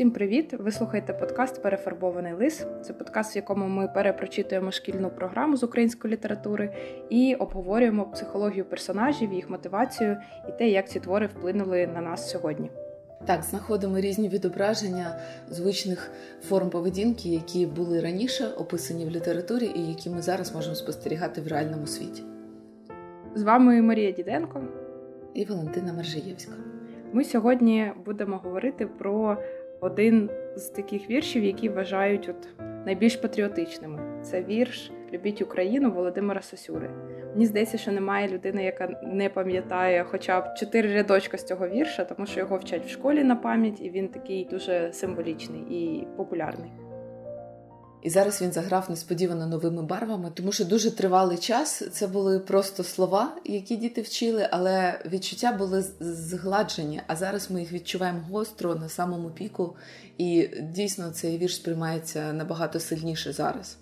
Всім привіт! Ви слухаєте подкаст Перефарбований лис. Це подкаст, в якому ми перепрочитуємо шкільну програму з української літератури і обговорюємо психологію персонажів, їх мотивацію і те, як ці твори вплинули на нас сьогодні. Так, знаходимо різні відображення звичних форм поведінки, які були раніше описані в літературі, і які ми зараз можемо спостерігати в реальному світі. З вами Марія Діденко і Валентина Мержиєвська. Ми сьогодні будемо говорити про один з таких віршів, які вважають от найбільш патріотичними. Це вірш Любіть Україну Володимира Сосюри. Мені здається, що немає людини, яка не пам'ятає хоча б чотири рядочка з цього вірша, тому що його вчать в школі на пам'ять, і він такий дуже символічний і популярний. І зараз він заграв несподівано новими барвами, тому що дуже тривалий час це були просто слова, які діти вчили, але відчуття були згладжені. А зараз ми їх відчуваємо гостро на самому піку, і дійсно цей вірш сприймається набагато сильніше зараз.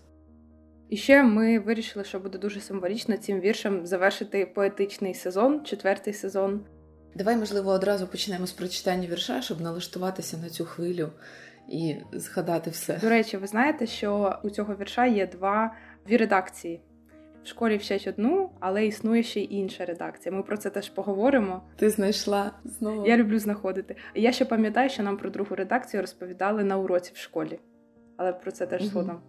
І ще ми вирішили, що буде дуже символічно цим віршем завершити поетичний сезон, четвертий сезон. Давай, можливо, одразу почнемо з прочитання вірша, щоб налаштуватися на цю хвилю і згадати все. До речі, ви знаєте, що у цього вірша є два дві редакції. В школі вчать одну, але існує ще й інша редакція. Ми про це теж поговоримо. Ти знайшла знову. Я люблю знаходити. Я ще пам'ятаю, що нам про другу редакцію розповідали на уроці в школі, але про це теж згодом. Угу.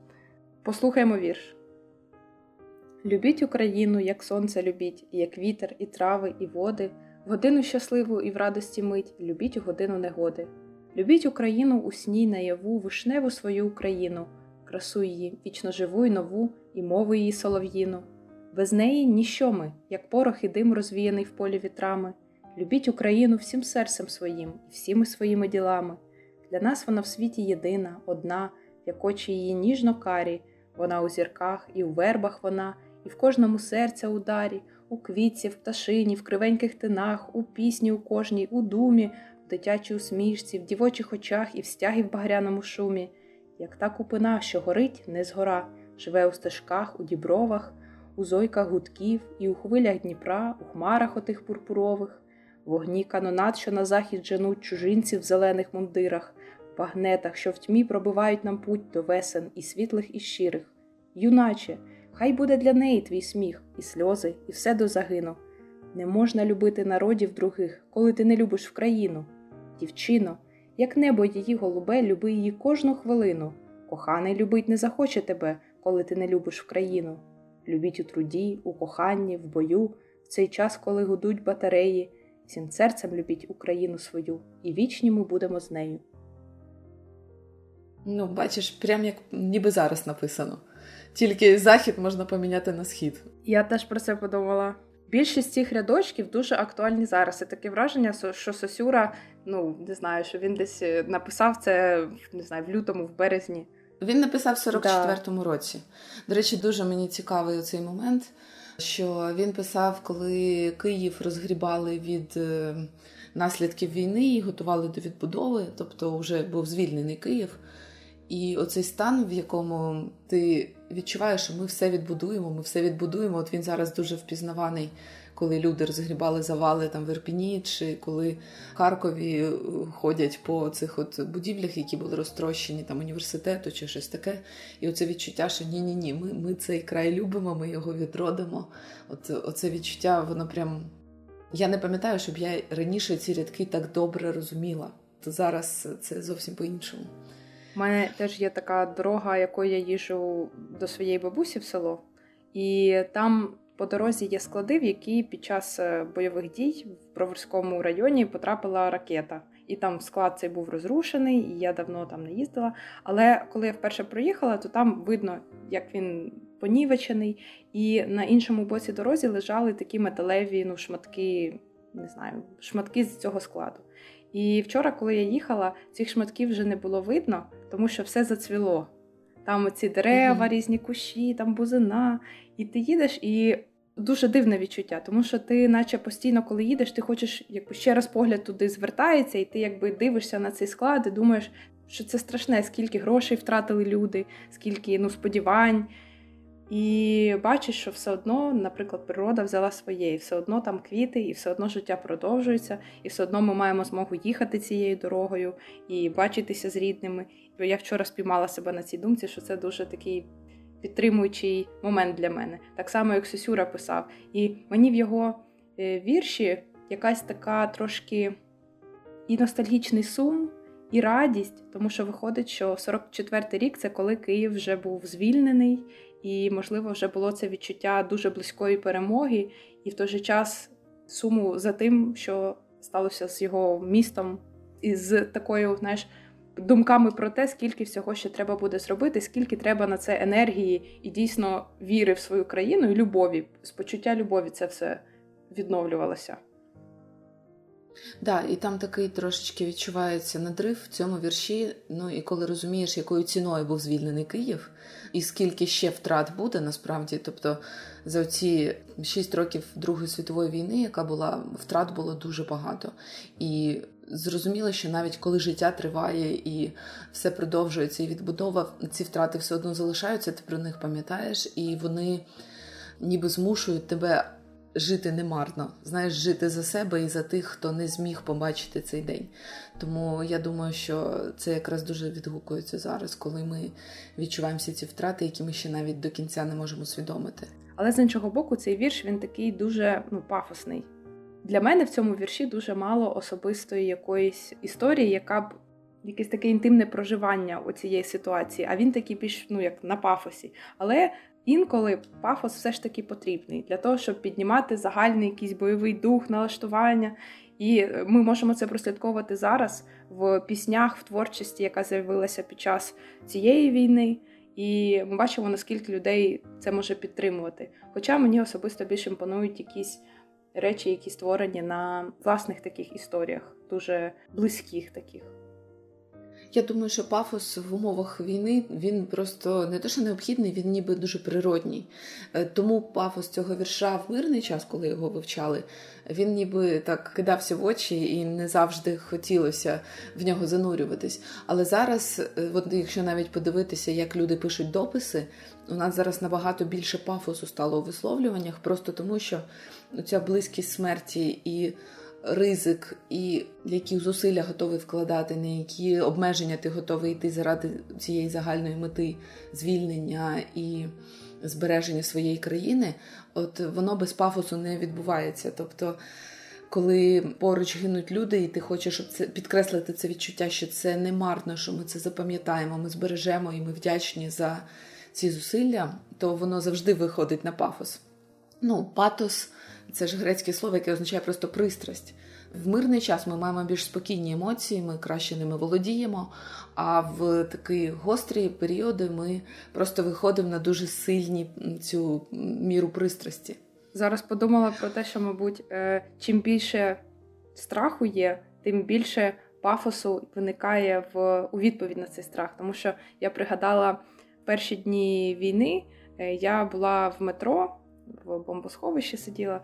Послухаймо вірш. Любіть Україну, як сонце любіть, і як вітер, і трави, і води, в годину щасливу і в радості мить, любіть у годину негоди. Любіть Україну у сні наяву, вишневу свою Україну, красу її, вічно живу й нову, і мову її солов'їну. Без неї ніщо ми, як порох і дим розвіяний в полі вітрами. Любіть Україну всім серцем своїм і всіми своїми ділами. Для нас вона в світі єдина, одна, як очі її ніжно карі, вона у зірках, і у вербах вона, і в кожному серця ударі, у квітці, в пташині, в кривеньких тинах, у пісні у кожній, у думі, дитячій усмішці, в дівочих очах і в стягі в багряному шумі, як та купина, що горить, не згора, живе у стежках, у дібровах, у зойках гудків і у хвилях Дніпра, у хмарах отих пурпурових, вогні канонат, що на захід женуть чужинці в зелених мундирах, в багнетах, що в тьмі пробивають нам путь до весен і світлих, і щирих. Юначе, хай буде для неї твій сміх, і сльози, і все до загину. Не можна любити народів других, коли ти не любиш в країну. Дівчино, як небо її голубе, люби її кожну хвилину. Коханий любить не захоче тебе, коли ти не любиш в країну. Любіть у труді, у коханні, в бою, в цей час, коли гудуть батареї, всім серцем любіть Україну свою, і вічні ми будемо з нею. Ну, бачиш, прям як ніби зараз написано. Тільки захід можна поміняти на схід. Я теж про це подумала. Більшість цих рядочків дуже актуальні зараз. І таке враження, що Сосюра, ну не знаю, що він десь е, написав це не знаю, в лютому, в березні. Він написав в 44-му да. році. До речі, дуже мені цікавий цей момент, що він писав, коли Київ розгрібали від е, наслідків війни і готували до відбудови, тобто вже був звільнений Київ. І оцей стан, в якому ти відчуваєш, що ми все відбудуємо, ми все відбудуємо. От він зараз дуже впізнаваний, коли люди розгрібали завали там в Ірпіні, чи коли в Харкові е, ходять по цих от будівлях, які були розтрощені, там університету чи щось таке. І оце відчуття, що ні-ні ні, ми ми цей край любимо, ми його відродимо. От Оце відчуття, воно прям. Я не пам'ятаю, щоб я раніше ці рядки так добре розуміла. То зараз це зовсім по-іншому. У мене теж є така дорога, якою я їжу до своєї бабусі в село, і там по дорозі є склади, в які під час е, бойових дій в Броварському районі потрапила ракета. І там склад цей був розрушений, і я давно там не їздила. Але коли я вперше проїхала, то там видно, як він понівечений, і на іншому боці дорозі лежали такі металеві ну, шматки, не знаю, шматки з цього складу. І вчора, коли я їхала, цих шматків вже не було видно, тому що все зацвіло. Там оці дерева, uh різні кущі, там бузина. І ти їдеш, і дуже дивне відчуття, тому що ти, наче постійно, коли їдеш, ти хочеш якби ще раз погляд туди звертається, і ти якби дивишся на цей склад і думаєш, що це страшне, скільки грошей втратили люди, скільки ну, сподівань. І бачиш, що все одно, наприклад, природа взяла своє, і все одно там квіти, і все одно життя продовжується, і все одно ми маємо змогу їхати цією дорогою і бачитися з рідними. Я вчора спіймала себе на цій думці, що це дуже такий підтримуючий момент для мене. Так само, як Сосюра писав. І мені в його е, вірші якась така трошки і ностальгічний сум, і радість, тому що виходить, що 44-й рік це коли Київ вже був звільнений, і, можливо, вже було це відчуття дуже близької перемоги, і в той же час суму за тим, що сталося з його містом, і з такою, знаєш, думками про те, скільки всього ще треба буде зробити, скільки треба на це енергії і дійсно віри в свою країну і любові, з почуття любові це все відновлювалося. Да, і там такий трошечки відчувається надрив в цьому вірші. Ну і коли розумієш, якою ціною був звільнений Київ, і скільки ще втрат буде насправді. Тобто за ці шість років Другої світової війни, яка була втрат було дуже багато. І зрозуміло, що навіть коли життя триває і все продовжується, і відбудова ці втрати все одно залишаються, ти про них пам'ятаєш, і вони ніби змушують тебе жити немарно, знаєш, жити за себе і за тих, хто не зміг побачити цей день. Тому я думаю, що це якраз дуже відгукується зараз, коли ми відчуваємо всі ці втрати, які ми ще навіть до кінця не можемо усвідомити. Але з іншого боку, цей вірш він такий дуже ну, пафосний. Для мене в цьому вірші дуже мало особистої якоїсь історії, яка б якесь таке інтимне проживання у цієї ситуації, а він такий більш ну як на пафосі. Але інколи пафос все ж таки потрібний для того, щоб піднімати загальний якийсь бойовий дух, налаштування. І ми можемо це прослідковувати зараз в піснях, в творчості, яка з'явилася під час цієї війни. І ми бачимо, наскільки людей це може підтримувати. Хоча мені особисто більше імпонують якісь речі, які створені на власних таких історіях, дуже близьких таких. Я думаю, що пафос в умовах війни він просто не те, що необхідний, він ніби дуже природній. Е, тому пафос цього вірша в мирний час, коли його вивчали, він ніби так кидався в очі і не завжди хотілося в нього занурюватись. Але зараз, е, от якщо навіть подивитися, як люди пишуть дописи, у нас зараз набагато більше пафосу стало у висловлюваннях, просто тому що ця близькість смерті і ризик, і які зусилля готовий вкладати, на які обмеження ти готовий йти заради цієї загальної мети звільнення і збереження своєї країни, от воно без пафосу не відбувається. Тобто, коли поруч гинуть люди, і ти хочеш щоб це підкреслити це відчуття, що це не марно, що ми це запам'ятаємо, ми збережемо і ми вдячні за ці зусилля, то воно завжди виходить на пафос. Ну, патос це ж грецьке слово, яке означає просто пристрасть. В мирний час ми маємо більш спокійні емоції, ми краще ними володіємо. А в такі гострі періоди ми просто виходимо на дуже сильні цю міру пристрасті. Зараз подумала про те, що, мабуть, е, чим більше страху є, тим більше пафосу виникає в у відповідь на цей страх. Тому що я пригадала перші дні війни, е, я була в метро в бомбосховищі сиділа.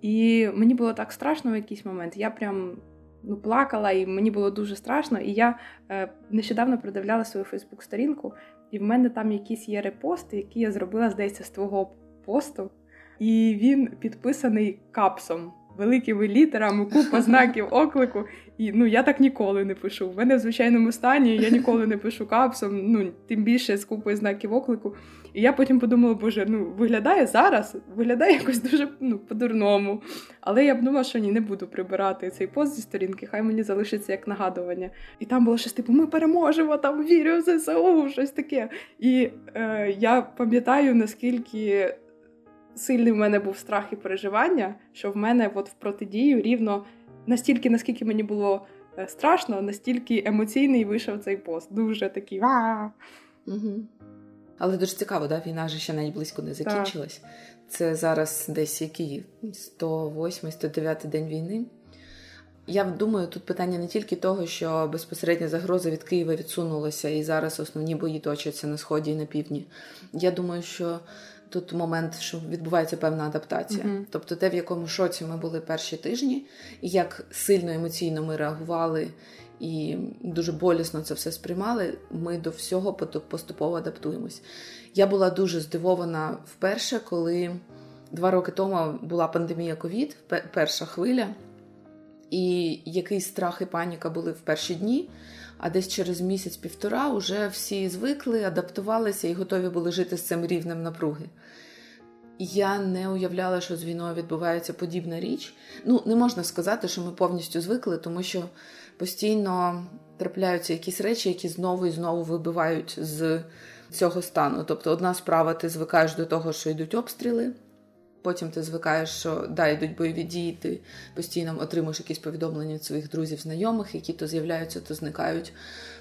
І мені було так страшно в якийсь момент. Я прям ну, плакала, і мені було дуже страшно. І я е, нещодавно продивляла свою Фейсбук-сторінку, і в мене там якісь є репости, які я зробила, здається, з твого посту. І він підписаний капсом великими літерами, купа знаків оклику. І ну я так ніколи не пишу. В мене в звичайному стані я ніколи не пишу капсом, ну тим більше з купою знаків оклику. І я потім подумала, боже, ну виглядає зараз, виглядає якось дуже ну, по-дурному. Але я б думала, що ні, не буду прибирати цей пост зі сторінки, хай мені залишиться як нагадування. І там було щось типу, ми переможемо, там вірю в ЗСУ, щось таке. І е, я пам'ятаю, наскільки сильний в мене був страх і переживання, що в мене от в протидію рівно настільки, наскільки мені було е, страшно, настільки емоційний вийшов цей пост. Дуже такий. Угу. Але дуже цікаво, да? війна ж ще навіть близько не закінчилась. Так. Це зараз десь який 108-109 день війни. Я думаю, тут питання не тільки того, що безпосередня загроза від Києва відсунулася, і зараз основні бої точаться на сході і на півдні. Я думаю, що тут момент, що відбувається певна адаптація. Mm-hmm. Тобто, те, в якому шоці ми були перші тижні, і як сильно емоційно ми реагували, і дуже болісно це все сприймали. Ми до всього поступово адаптуємось. Я була дуже здивована вперше, коли два роки тому була пандемія ковід, перша хвиля, і який страх і паніка були в перші дні. А десь через місяць-півтора вже всі звикли, адаптувалися і готові були жити з цим рівнем напруги. Я не уявляла, що з війною відбувається подібна річ. Ну, не можна сказати, що ми повністю звикли, тому що постійно трапляються якісь речі, які знову і знову вибивають з цього стану. Тобто, одна справа, ти звикаєш до того, що йдуть обстріли. Потім ти звикаєш, що да, йдуть бойові дії, ти постійно отримуєш якісь повідомлення від своїх друзів, знайомих, які то з'являються, то зникають.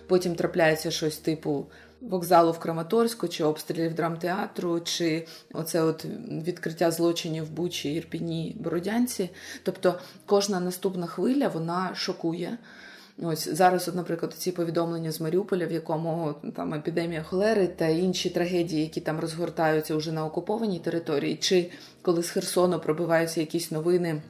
Потім трапляється щось типу вокзалу в Краматорську, чи обстрілів драмтеатру, чи оце от відкриття злочинів в Бучі, Ірпіні, Бородянці. Тобто кожна наступна хвиля вона шокує. Ось зараз, от, наприклад, ці повідомлення з Маріуполя, в якому там епідемія холери та інші трагедії, які там розгортаються вже на окупованій території, чи коли з Херсону пробиваються якісь новини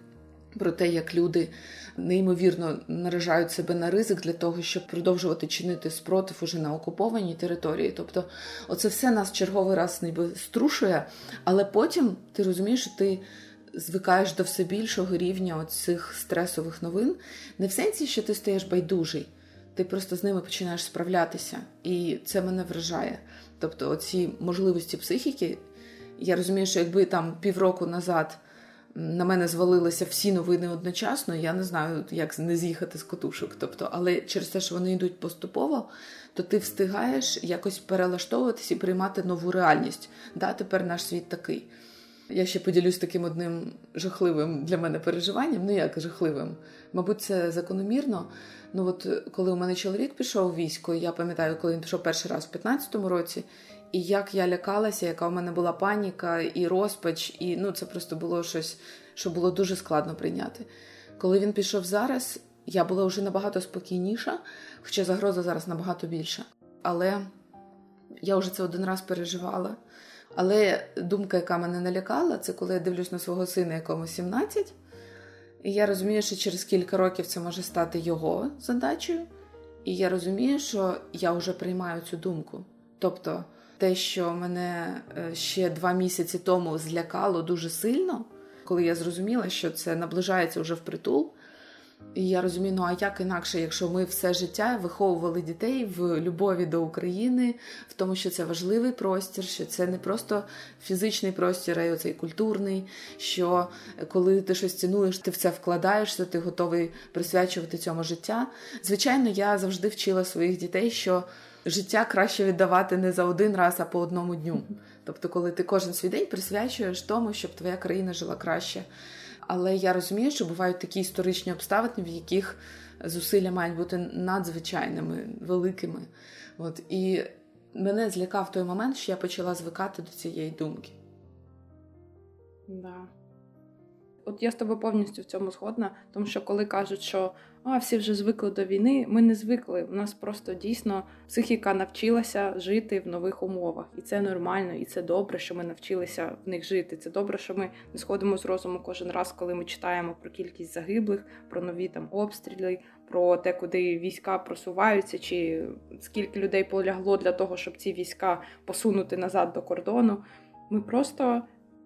про те, як люди неймовірно наражають себе на ризик для того, щоб продовжувати чинити спротив уже на окупованій території. Тобто, оце все нас черговий раз ніби струшує, але потім ти розумієш, що ти звикаєш до все більшого рівня цих стресових новин, не в сенсі, що ти стаєш байдужий, ти просто з ними починаєш справлятися, і це мене вражає. Тобто, оці можливості психіки, я розумію, що якби там півроку назад. На мене звалилися всі новини одночасно, я не знаю, як не з'їхати з котушок. Тобто, але через те, що вони йдуть поступово, то ти встигаєш якось перелаштовуватись і приймати нову реальність. Да, Тепер наш світ такий. Я ще поділюсь таким одним жахливим для мене переживанням. Ну як жахливим? Мабуть, це закономірно. Ну от коли у мене чоловік пішов у військо, я пам'ятаю, коли він пішов перший раз в 15-му році, і як я лякалася, яка у мене була паніка і розпач, і ну це просто було щось, що було дуже складно прийняти. Коли він пішов зараз, я була вже набагато спокійніша, хоча загроза зараз набагато більша. Але я вже це один раз переживала. Але думка, яка мене налякала, це коли я дивлюсь на свого сина, якому 17, і я розумію, що через кілька років це може стати його задачею. І я розумію, що я вже приймаю цю думку. Тобто, те, що мене е, ще два місяці тому злякало дуже сильно, коли я зрозуміла, що це наближається вже в притул. І я розумію, ну а як інакше, якщо ми все життя виховували дітей в любові до України, в тому, що це важливий простір, що це не просто фізичний простір, а й оцей культурний. Що коли ти щось цінуєш, ти в це вкладаєшся, ти готовий присвячувати цьому життя. Звичайно, я завжди вчила своїх дітей, що життя краще віддавати не за один раз, а по одному дню. Тобто, коли ти кожен свій день присвячуєш тому, щоб твоя країна жила краще. Але я розумію, що бувають такі історичні обставини, в яких зусилля мають бути надзвичайними, великими. От І мене злякав той момент, що я почала звикати до цієї думки. Да. От я з тобою повністю в цьому згодна, тому що коли кажуть, що а всі вже звикли до війни, ми не звикли. У нас просто дійсно психіка навчилася жити в нових умовах, і це нормально, і це добре, що ми навчилися в них жити. Це добре, що ми не сходимо з розуму кожен раз, коли ми читаємо про кількість загиблих, про нові там обстріли, про те, куди війська просуваються, чи скільки людей полягло для того, щоб ці війська посунути назад до кордону. Ми просто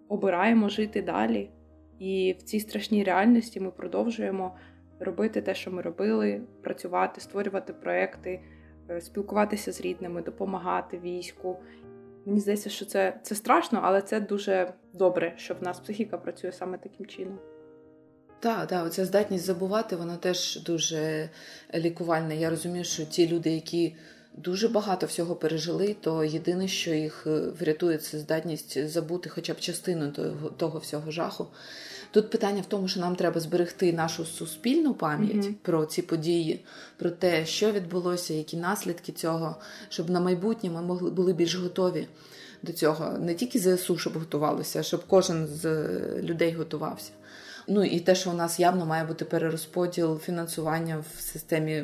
обираємо жити далі. І в цій страшній реальності ми продовжуємо робити те, що ми робили, працювати, створювати проекти, е, спілкуватися з рідними, допомагати війську. Мені здається, що це це страшно, але це дуже добре, що в нас психіка працює саме таким чином. Так, так, оця здатність забувати, вона теж дуже лікувальна. Я розумію, що ті люди, які дуже багато всього пережили, то єдине, що їх е, врятує, це здатність забути хоча б частину того, того всього жаху. Тут питання в тому, що нам треба зберегти нашу суспільну пам'ять mm-hmm. про ці події, про те, що відбулося, які наслідки цього, щоб на майбутнє ми могли були більш готові до цього. Не тільки ЗСУ, щоб готувалося, а щоб кожен з е, людей готувався. Ну і те, що у нас явно має бути перерозподіл фінансування в системі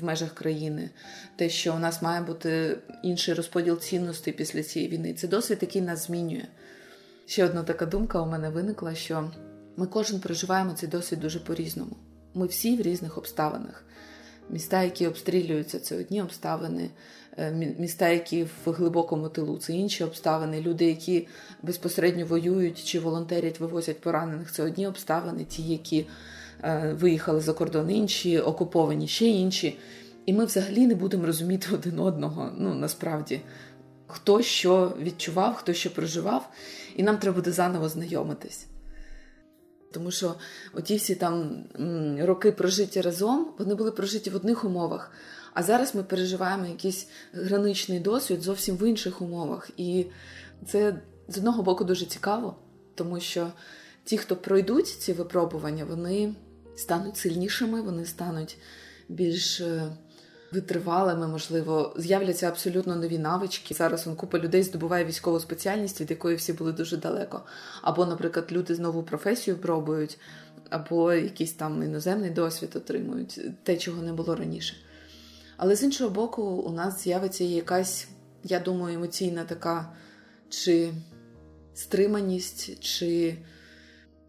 в межах країни, те, що у нас має бути інший розподіл цінностей після цієї війни, це досвід, який нас змінює. Ще одна така думка у мене виникла, що ми кожен переживаємо цей досвід дуже по-різному. Ми всі в різних обставинах. Міста, які обстрілюються, це одні обставини. Е, міста, які в глибокому тилу, це інші обставини. Люди, які безпосередньо воюють чи волонтерять, вивозять поранених, це одні обставини, ті, які е, виїхали за кордон, інші окуповані, ще інші. І ми взагалі не будемо розуміти один одного. Ну насправді, хто що відчував, хто що проживав, і нам треба буде заново знайомитись. Тому що оті всі там роки прожиті разом, вони були прожиті в одних умовах. А зараз ми переживаємо якийсь граничний досвід зовсім в інших умовах. І це з одного боку дуже цікаво, тому що ті, хто пройдуть ці випробування, вони стануть сильнішими, вони стануть більш е, витривалими, можливо, з'являться абсолютно нові навички. Зараз он купа людей здобуває військову спеціальність, від якої всі були дуже далеко. Або, наприклад, люди знову професію пробують, або якийсь там іноземний досвід отримують, те, чого не було раніше. Але з іншого боку, у нас з'явиться якась, я думаю, емоційна така чи стриманість, чи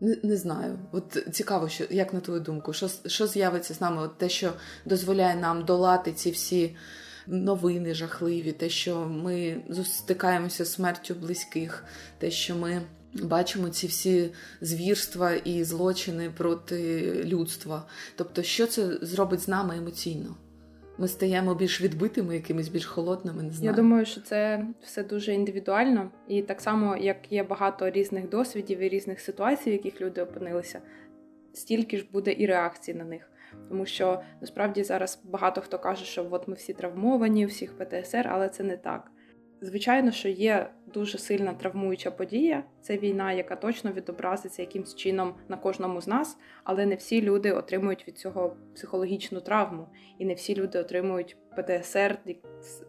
не, не знаю. От цікаво, що як на твою думку, що що з'явиться з нами? От Те, що дозволяє нам долати ці всі новини жахливі, те, що ми стикаємося з смертю близьких, те, що ми бачимо ці всі звірства і злочини проти людства. Тобто, що це зробить з нами емоційно? Ми стаємо більш відбитими, якимись більш холодними. Не знаю. Я думаю, що це все дуже індивідуально, і так само, як є багато різних досвідів і різних ситуацій, в яких люди опинилися, стільки ж буде і реакцій на них. Тому що насправді зараз багато хто каже, що от ми всі травмовані, всіх ПТСР, але це не так. Звичайно, що є дуже сильна травмуюча подія. Це війна, яка точно відобразиться якимсь чином на кожному з нас, але не всі люди отримують від цього психологічну травму, і не всі люди отримують ПТСР,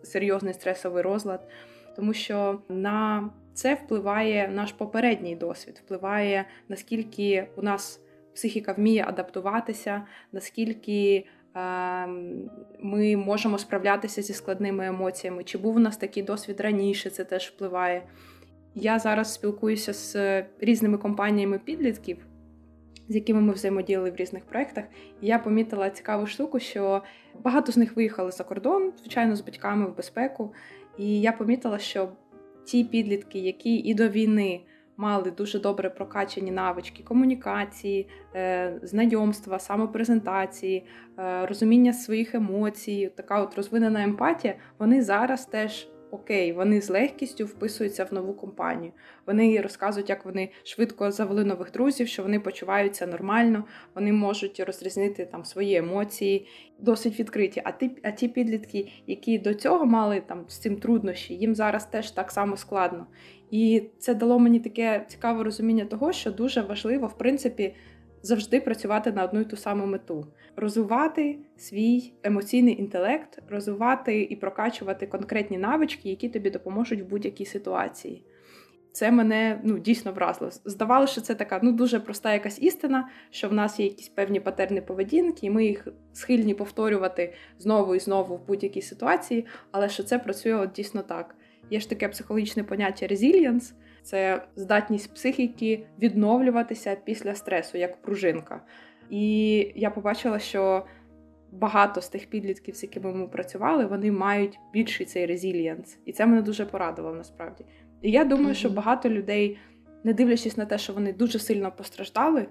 серйозний стресовий розлад, тому що на це впливає наш попередній досвід, впливає наскільки у нас психіка вміє адаптуватися, наскільки ми можемо справлятися зі складними емоціями. Чи був у нас такий досвід раніше, це теж впливає. Я зараз спілкуюся з різними компаніями підлітків, з якими ми взаємодіяли в різних проєктах. І я помітила цікаву штуку, що багато з них виїхали за кордон, звичайно, з батьками в безпеку. І я помітила, що ті підлітки, які і до війни мали дуже добре прокачані навички комунікації, е, знайомства, самопрезентації, е, розуміння своїх емоцій, така от розвинена емпатія, вони зараз теж окей, вони з легкістю вписуються в нову компанію. Вони розказують, як вони швидко завели нових друзів, що вони почуваються нормально, вони можуть розрізнити там свої емоції, досить відкриті. А ті, а ті підлітки, які до цього мали там з цим труднощі, їм зараз теж так само складно. І це дало мені таке цікаве розуміння того, що дуже важливо, в принципі, завжди працювати на одну і ту саму мету: розвивати свій емоційний інтелект, розвивати і прокачувати конкретні навички, які тобі допоможуть в будь-якій ситуації. Це мене ну, дійсно вразило. Здавалося, що це така ну, дуже проста якась істина, що в нас є якісь певні патерни поведінки, і ми їх схильні повторювати знову і знову в будь-якій ситуації, але що це працює от дійсно так. Є ж таке психологічне поняття резільєнс, це здатність психіки відновлюватися після стресу, як пружинка. І я побачила, що багато з тих підлітків, з якими ми працювали, вони мають більший цей резілієнс. І це мене дуже порадувало насправді. І я думаю, що багато людей, не дивлячись на те, що вони дуже сильно постраждали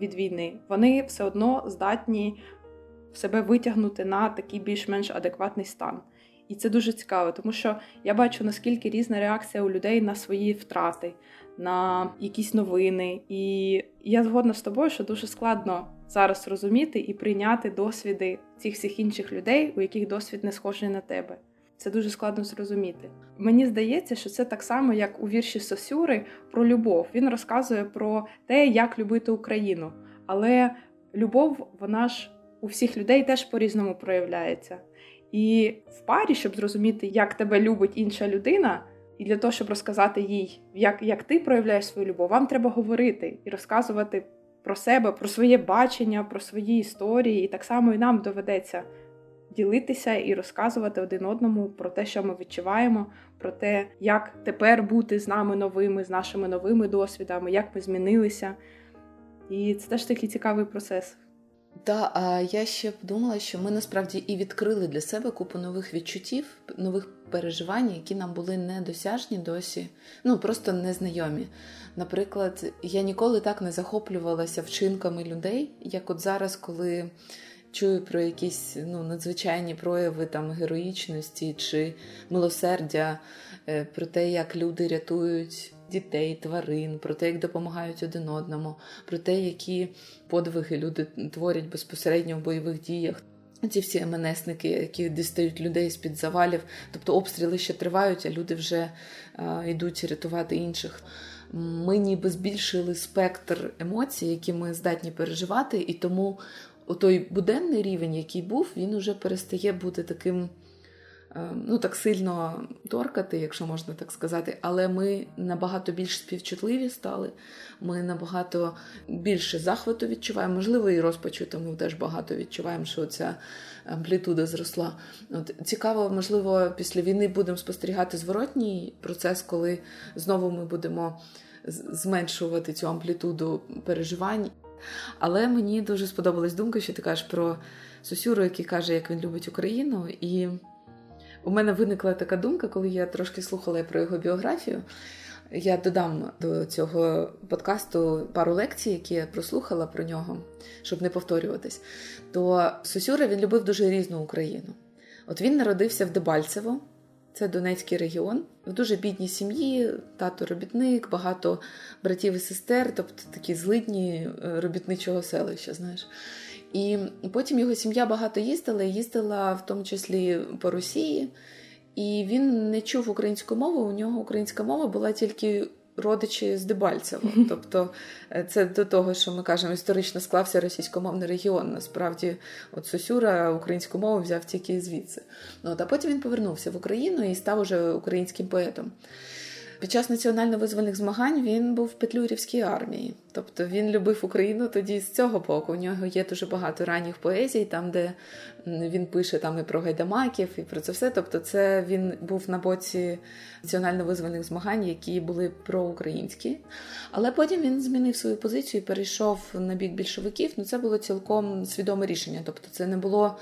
від війни, вони все одно здатні себе витягнути на такий більш-менш адекватний стан. І це дуже цікаво, тому що я бачу, наскільки різна реакція у людей на свої втрати, на якісь новини. І я згодна з тобою, що дуже складно зараз розуміти і прийняти досвіди цих всіх інших людей, у яких досвід не схожий на тебе. Це дуже складно зрозуміти. Мені здається, що це так само, як у вірші Сосюри про любов. Він розказує про те, як любити Україну. Але любов, вона ж у всіх людей теж по-різному проявляється. І в парі, щоб зрозуміти, як тебе любить інша людина, і для того, щоб розказати їй, як як ти проявляєш свою любов, вам треба говорити і розказувати про себе, про своє бачення, про свої історії. І так само і нам доведеться ділитися і розказувати один одному про те, що ми відчуваємо, про те, як тепер бути з нами новими, з нашими новими досвідами, як ми змінилися. І це теж такий цікавий процес. Та а я ще подумала, що ми насправді і відкрили для себе купу нових відчуттів, нових переживань, які нам були недосяжні досі, ну просто незнайомі. Наприклад, я ніколи так не захоплювалася вчинками людей, як от зараз, коли чую про якісь ну, надзвичайні прояви там героїчності чи милосердя, е, про те, як люди рятують дітей, тварин, про те, як допомагають один одному, про те, які подвиги люди творять безпосередньо в бойових діях. Ці всі МНСники, які дістають людей з під завалів, тобто обстріли ще тривають, а люди вже а, йдуть рятувати інших. Ми ніби збільшили спектр емоцій, які ми здатні переживати, і тому той буденний рівень, який був, він уже перестає бути таким. Е, ну, так сильно торкати, якщо можна так сказати, але ми набагато більш співчутливі стали, ми набагато більше захвату відчуваємо, можливо, і розпачу, тому теж багато відчуваємо, що ця амплітуда зросла. От, Цікаво, можливо, після війни будемо спостерігати зворотній процес, коли знову ми будемо зменшувати цю амплітуду переживань. Але мені дуже сподобалась думка, що ти кажеш про Сосюру, який каже, як він любить Україну. І у мене виникла така думка, коли я трошки слухала про його біографію. Я додам до цього подкасту пару лекцій, які я прослухала про нього, щоб не повторюватись. То Сосюра він любив дуже різну Україну. От він народився в Дебальцево, це Донецький регіон, в дуже бідній сім'ї, тато робітник, багато братів і сестер, тобто такі злидні е, робітничого селища, знаєш. І потім його сім'я багато їздила, їздила в тому числі по Росії, і він не чув українську мову. У нього українська мова була тільки родичі з Дебальцево. Тобто е, це до того, що ми кажемо, історично склався російськомовний регіон. Насправді, от Сосюра українську мову взяв тільки звідси. Ну, от, А потім він повернувся в Україну і став уже українським поетом. Під час національно-визвольних змагань він був в Петлюрівській армії, тобто він любив Україну тоді з цього боку. У нього є дуже багато ранніх поезій, там де він пише там і про гайдамаків, і про це все. Тобто, це він був на боці національно-визвольних змагань, які були проукраїнські. Але потім він змінив свою позицію, і перейшов на бік більшовиків. Ну це було цілком свідоме рішення. Тобто, це не було.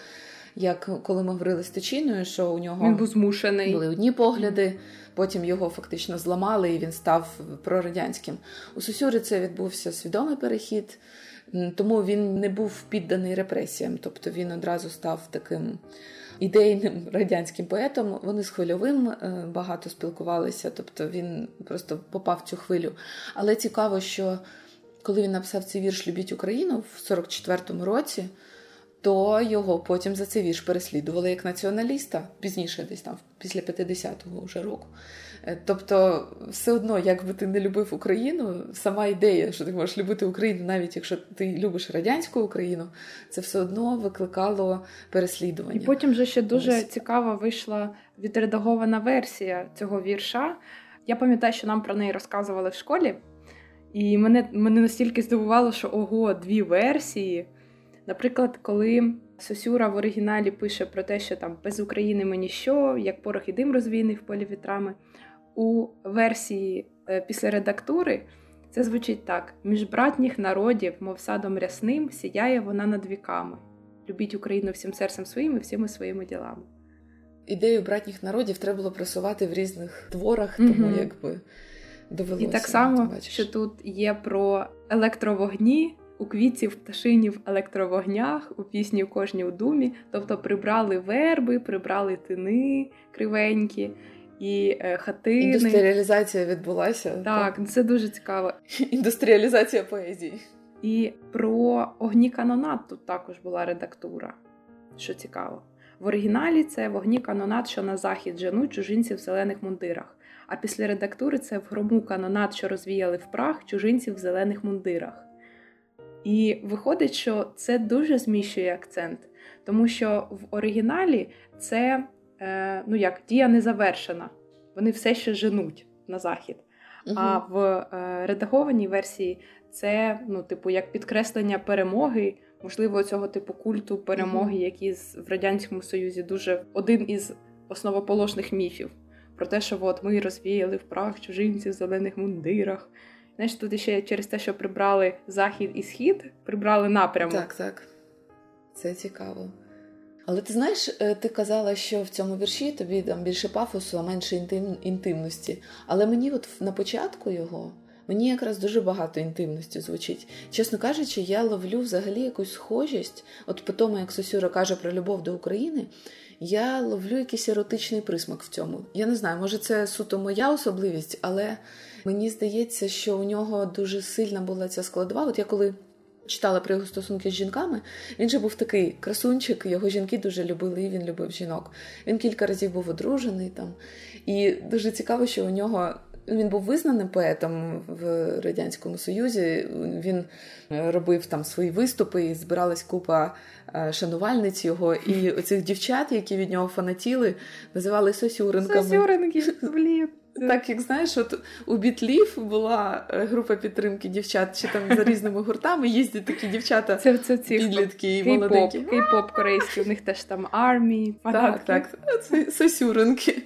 Як коли ми говорили з Тичиною, що у нього він був змушений були одні погляди, потім його фактично зламали, і він став прорадянським. У Сусюри це відбувся свідомий перехід, тому він не був підданий репресіям, тобто він одразу став таким. Ідейним радянським поетом вони з хвильовим е, багато спілкувалися, тобто він просто попав в цю хвилю. Але цікаво, що коли він написав цей вірш Любіть Україну в 44-му році, то його потім за цей вірш переслідували як націоналіста пізніше, десь там після 50-го вже року. Е, тобто, все одно, як би ти не любив Україну, сама ідея, що ти можеш любити Україну, навіть якщо ти любиш радянську Україну, це все одно викликало переслідування. І потім вже ще дуже Ось. цікава вийшла відредагована версія цього вірша. Я пам'ятаю, що нам про неї розказували в школі, і мене мене настільки здивувало, що ого, дві версії. Наприклад, коли Сосюра в оригіналі пише про те, що там без України ми ніщо, як порох і дим розвійний в полі вітрами, у версії е, після редактури це звучить так: між братніх народів, мов садом рясним, сіяє вона над віками. Любіть Україну всім серцем своїм і всіми своїми ділами. Ідею братніх народів треба було просувати в різних творах, тому mm якби довелося. І так само, що тут є про електровогні у квітці в пташині в електровогнях, у пісні в кожній у думі. Тобто прибрали верби, прибрали тини кривенькі і е, хатини. Індустріалізація відбулася. Так, так, це дуже цікаво. Індустріалізація поезії. І про огні канонат тут також була редактура, що цікаво. В оригіналі це вогні канонат, що на захід женуть чужинців в зелених мундирах. А після редактури це в грому канонат, що розвіяли в прах чужинців в зелених мундирах. І виходить, що це дуже зміщує акцент, тому що в оригіналі це е, ну як дія не завершена, вони все ще женуть на захід. Угу. А в е, редагованій версії це, ну, типу, як підкреслення перемоги, можливо, цього типу культу перемоги, угу. який в радянському союзі дуже один із основоположних міфів про те, що от ми розвіяли в прах чужинців в зелених мундирах. Знаєш, тут ще через те, що прибрали захід і схід, прибрали напрямок. Так, так. Це цікаво. Але ти знаєш, е, ти казала, що в цьому вірші тобі там більше пафосу, а менше інтим, інтимності. Але мені, от на початку його, мені якраз дуже багато інтимності звучить. Чесно кажучи, я ловлю взагалі якусь схожість. От по тому, як Сосюра каже про любов до України, я ловлю якийсь еротичний присмак в цьому. Я не знаю, може це суто моя особливість, але мені здається, що у нього дуже сильна була ця складова. От я коли. Читала про його стосунки з жінками. Він же був такий красунчик, його жінки дуже любили, і він любив жінок. Він кілька разів був одружений там. І дуже цікаво, що у нього він був визнаним поетом в Радянському Союзі. Він робив там свої виступи, і збиралась купа е, шанувальниць його. І оцих дівчат, які від нього фанатіли, називали сосюринками. Сосюринки, блін. Так як знаєш, от у бітлів була е, група підтримки дівчат, чи там за різними гуртами їздять такі дівчата, це, це ці підлітки і молоденькі. Кей-поп корейський, у них теж там армії, фанатки. Так, так, це сосюринки.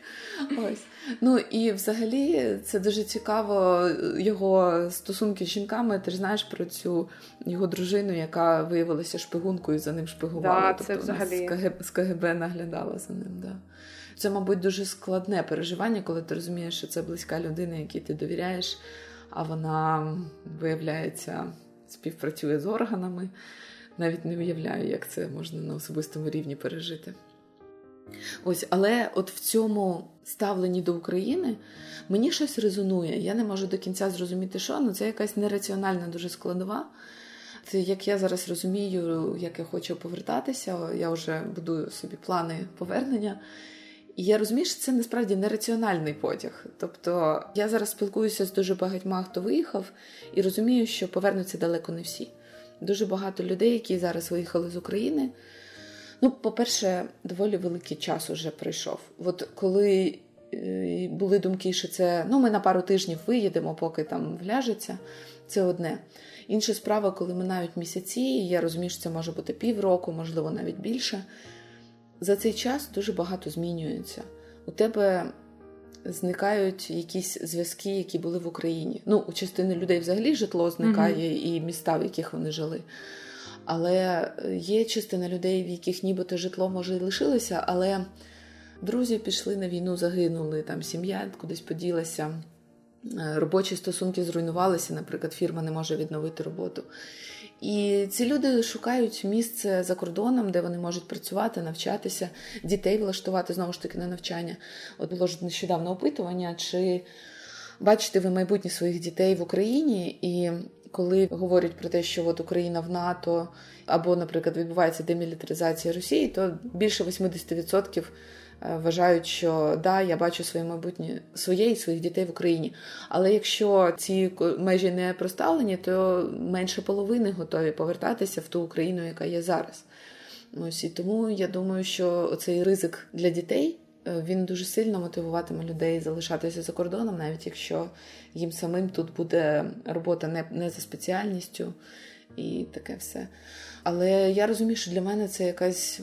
Ось. Ну і взагалі це дуже цікаво. Його стосунки з жінками. Ти ж знаєш про цю його дружину, яка виявилася шпигункою за ним шпигувала. Да, тобто це взагалі... з КГБ, з КГБ наглядала за ним. Да. Це, мабуть, дуже складне переживання, коли ти розумієш, що це близька людина, якій ти довіряєш, а вона, виявляється, співпрацює з органами. Навіть не уявляю, як це можна на особистому рівні пережити. Ось, але от в цьому ставленні до України мені щось резонує. Я не можу до кінця зрозуміти, що ну це якась нераціональна дуже складова. Це як я зараз розумію, як я хочу повертатися, я вже будую собі плани повернення. І я розумію, що це насправді нераціональний потяг. Тобто я зараз спілкуюся з дуже багатьма, хто виїхав, і розумію, що повернуться далеко не всі. Дуже багато людей, які зараз виїхали з України. Ну, по-перше, доволі великий час уже пройшов. От коли е, були думки, що це ну, ми на пару тижнів виїдемо, поки там вляжеться, це одне. Інша справа, коли минають місяці, і я розумію, що це може бути півроку, можливо, навіть більше. За цей час дуже багато змінюється. У тебе зникають якісь зв'язки, які були в Україні. Ну, у частини людей взагалі житло зникає mm-hmm. і міста, в яких вони жили. Але є частина людей, в яких нібито житло може і лишилося, але друзі пішли на війну, загинули, там сім'я кудись поділася. Е, робочі стосунки зруйнувалися, наприклад, фірма не може відновити роботу. І ці люди шукають місце за кордоном, де вони можуть працювати, навчатися, дітей влаштувати знову ж таки на навчання. От було ж нещодавно опитування, чи бачите ви майбутнє своїх дітей в Україні, і коли говорять про те, що от Україна в НАТО або, наприклад, відбувається демілітаризація Росії, то більше 80% Е, вважають, що да, я бачу своє майбутнє своє і своїх дітей в Україні. Але якщо ці межі не проставлені, то менше половини готові повертатися в ту Україну, яка є зараз. Ось і тому я думаю, що цей ризик для дітей. Е, він дуже сильно мотивуватиме людей залишатися за кордоном, навіть якщо їм самим тут буде робота не не за спеціальністю і таке все. Але я розумію, що для мене це якась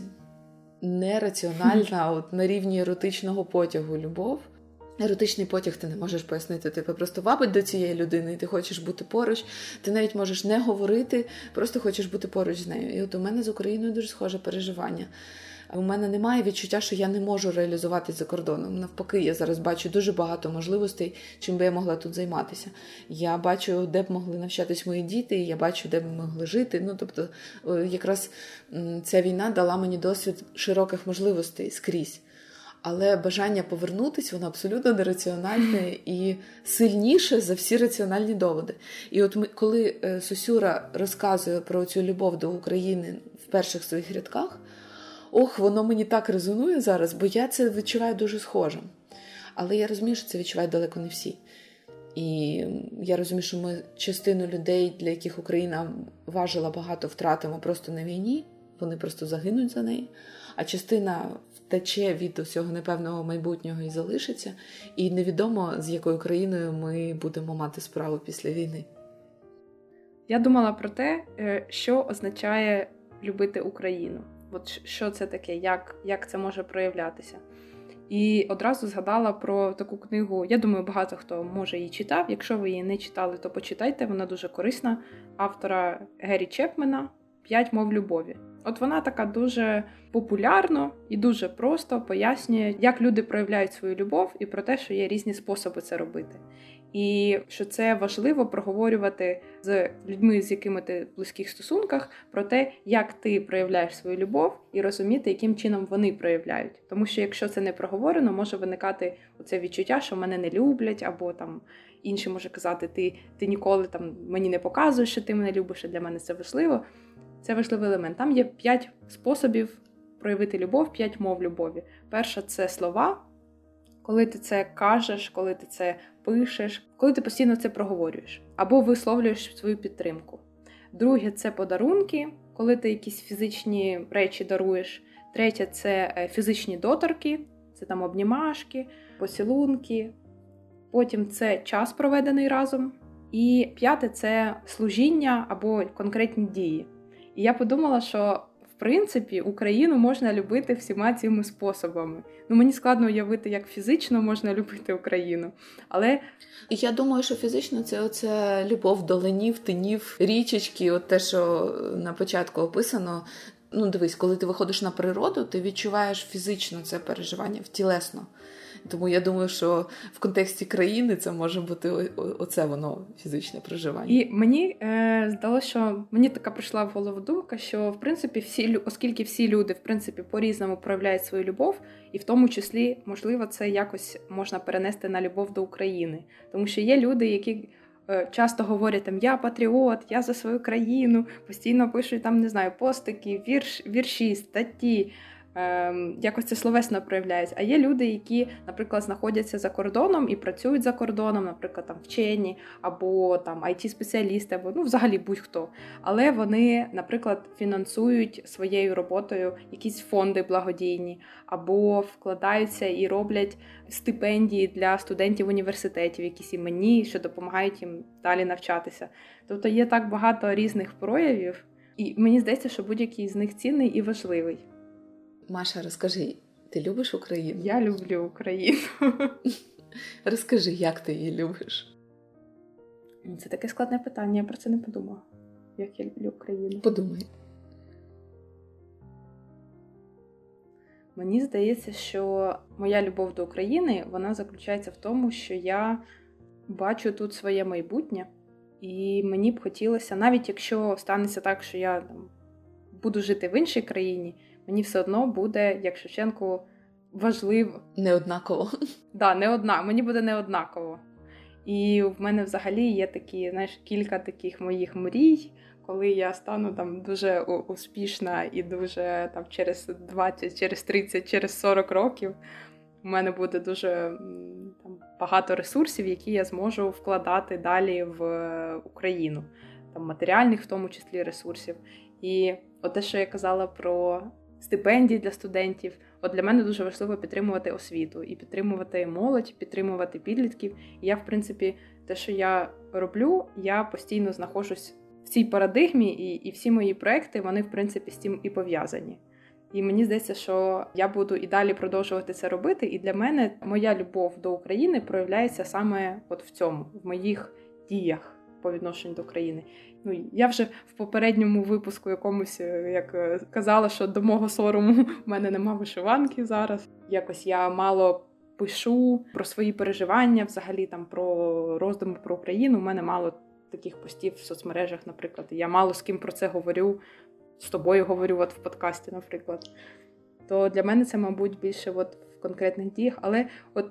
нераціональна, от на рівні еротичного потягу любов. Еротичний потяг ти не можеш пояснити. Тебе просто вабить до цієї людини, і ти хочеш бути поруч. Ти навіть можеш не говорити, просто хочеш бути поруч з нею. І от у мене з Україною дуже схоже переживання. У мене немає відчуття, що я не можу реалізуватися за кордоном. Навпаки, я зараз бачу дуже багато можливостей, чим би я могла тут займатися. Я бачу, де б могли навчатись мої діти, я бачу, де б могли жити. Ну тобто, якраз ця війна дала мені досвід широких можливостей скрізь. Але бажання повернутися, воно абсолютно нераціональне і сильніше за всі раціональні доводи. І от ми, коли е, Сосюра розказує про цю любов до України в перших своїх рядках, ох, воно мені так резонує зараз, бо я це відчуваю дуже схожим. Але я розумію, що це відчувають далеко не всі. І я розумію, що ми частину людей, для яких Україна важила багато, втратимо просто на війні, вони просто загинуть за неї, а частина втече від усього непевного майбутнього і залишиться, і невідомо, з якою країною ми будемо мати справу після війни. Я думала про те, е, що означає любити Україну. От що це таке, як, як це може проявлятися. І одразу згадала про таку книгу. Я думаю, багато хто може її читав. Якщо ви її не читали, то почитайте. Вона дуже корисна. Автора Гері Чепмена. П'ять мов любові. От вона така дуже популярно і дуже просто пояснює, як люди проявляють свою любов, і про те, що є різні способи це робити. І що це важливо проговорювати з людьми, з якими ти в близьких стосунках, про те, як ти проявляєш свою любов, і розуміти, яким чином вони проявляють. Тому що якщо це не проговорено, може виникати оце відчуття, що мене не люблять, або там інші може казати, ти ти ніколи там мені не показуєш, що ти мене любиш, і для мене це важливо. Це важливий елемент. Там є п'ять способів проявити любов, п'ять мов любові. Перша це слова. Коли ти це кажеш, коли ти це пишеш, коли ти постійно це проговорюєш, або висловлюєш свою підтримку. Друге це подарунки, коли ти якісь фізичні речі даруєш. Третє це е, фізичні доторки, це там обнімашки, поцілунки. Потім це час проведений разом. І п'яте це служіння або конкретні дії. І я подумала, що в принципі Україну можна любити всіма цими способами. Ну мені складно уявити, як фізично можна любити Україну. Але я думаю, що фізично це оце любов до ленів, тинів, річечки, от те, що на початку описано. Ну, дивись, коли ти виходиш на природу, ти відчуваєш фізично це переживання, тілесно. Тому я думаю, що в контексті країни це може бути оце воно фізичне проживання. І мені е, здалося, що мені така прийшла в голову думка, що в принципі всі оскільки всі люди в принципі по-різному проявляють свою любов, і в тому числі, можливо, це якось можна перенести на любов до України, тому що є люди, які. Е, часто говорять там я патріот, я за свою країну, постійно пишуть там, не знаю, постики, вірш, вірші, статті. Ем, якось це словесно проявляється. А є люди, які, наприклад, знаходяться за кордоном і працюють за кордоном, наприклад, там вчені або там it спеціалісти або ну, взагалі будь-хто. Але вони, наприклад, фінансують своєю роботою якісь фонди благодійні, або вкладаються і роблять стипендії для студентів університетів, якісь іменні, що допомагають їм далі навчатися. Тобто є так багато різних проявів, і мені здається, що будь-який з них цінний і важливий. Маша, розкажи, ти любиш Україну? Я люблю Україну. Розкажи, як ти її любиш? Це таке складне питання, я про це не подумала. Як я люблю Україну. Подумай. Мені здається, що моя любов до України вона заключається в тому, що я бачу тут своє майбутнє, і мені б хотілося, навіть якщо станеться так, що я там, буду жити в іншій країні, мені все одно буде, як Шевченко, важливо. Неоднаково. Да, не одна, мені буде неоднаково. І в мене взагалі є такі, знаєш, кілька таких моїх мрій, коли я стану там дуже успішна і дуже там через 20, через 30, через 40 років. У мене буде дуже там, багато ресурсів, які я зможу вкладати далі в Україну, там матеріальних, в тому числі ресурсів. І от те, що я казала про стипендій для студентів. От для мене дуже важливо підтримувати освіту і підтримувати молодь, підтримувати підлітків. І я, в принципі, те, що я роблю, я постійно знаходжусь в цій парадигмі, і і всі мої проекти вони, в принципі, з цим і пов'язані. І мені здається, що я буду і далі продовжувати це робити. І для мене моя любов до України проявляється саме от в цьому, в моїх діях по відношенню до країни. Ну, Я вже в попередньому випуску якомусь е, як е, казала, що до мого сорому в мене нема вишиванки зараз. Якось я мало пишу про свої переживання, взагалі там про роздуми про Україну. У мене мало таких постів в соцмережах, наприклад. Я мало з ким про це говорю. З тобою говорю от в подкасті, наприклад. То для мене це, мабуть, більше от в конкретних діях. Але от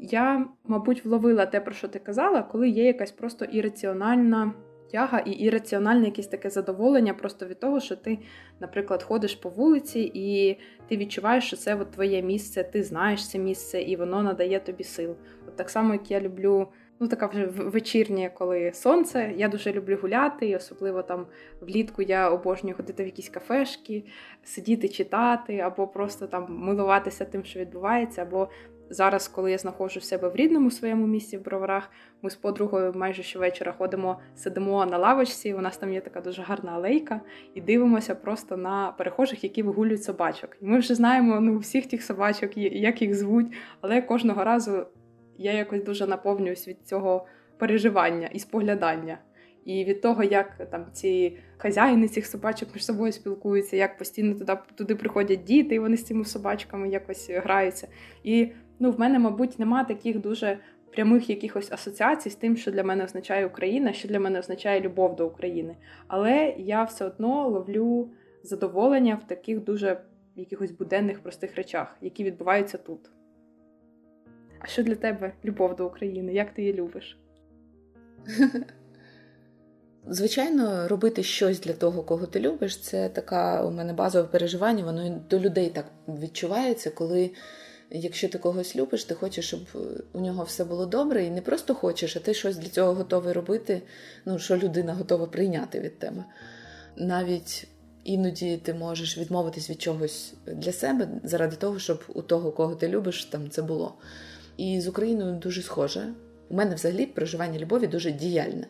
я, мабуть, вловила те, про що ти казала, коли є якась просто ірраціональна тяга і ірраціональне якесь таке задоволення просто від того, що ти, наприклад, ходиш по вулиці, і ти відчуваєш, що це от твоє місце, ти знаєш це місце, і воно надає тобі сил. От так само, як я люблю. Ну, така вже вечірня, коли сонце. Я дуже люблю гуляти, і особливо там влітку я обожнюю ходити в якісь кафешки, сидіти, читати, або просто там милуватися тим, що відбувається, або Зараз, коли я знаходжу в себе в рідному своєму місці в броварах, ми з подругою майже щовечора ходимо, сидимо на лавочці. У нас там є така дуже гарна алейка, і дивимося просто на перехожих, які вигулюють собачок. І ми вже знаємо ну, всіх тих собачок, як їх звуть, але кожного разу я якось дуже наповнююсь від цього переживання і споглядання. І від того, як там ці хазяїни цих собачок між собою спілкуються, як постійно туди туди приходять діти, і вони з цими собачками якось граються. І ну, в мене, мабуть, нема таких дуже прямих якихось асоціацій з тим, що для мене означає Україна, що для мене означає любов до України. Але я все одно ловлю задоволення в таких дуже якихось буденних простих речах, які відбуваються тут. А що для тебе любов до України? Як ти її любиш? Звичайно, робити щось для того, кого ти любиш, це така у мене базове переживання, воно до людей так відчувається, коли якщо ти когось любиш, ти хочеш, щоб у нього все було добре, і не просто хочеш, а ти щось для цього готовий робити, ну, що людина готова прийняти від тебе. Навіть іноді ти можеш відмовитись від чогось для себе заради того, щоб у того, кого ти любиш, там це було. І з Україною дуже схоже. У мене взагалі проживання любові дуже діяльне.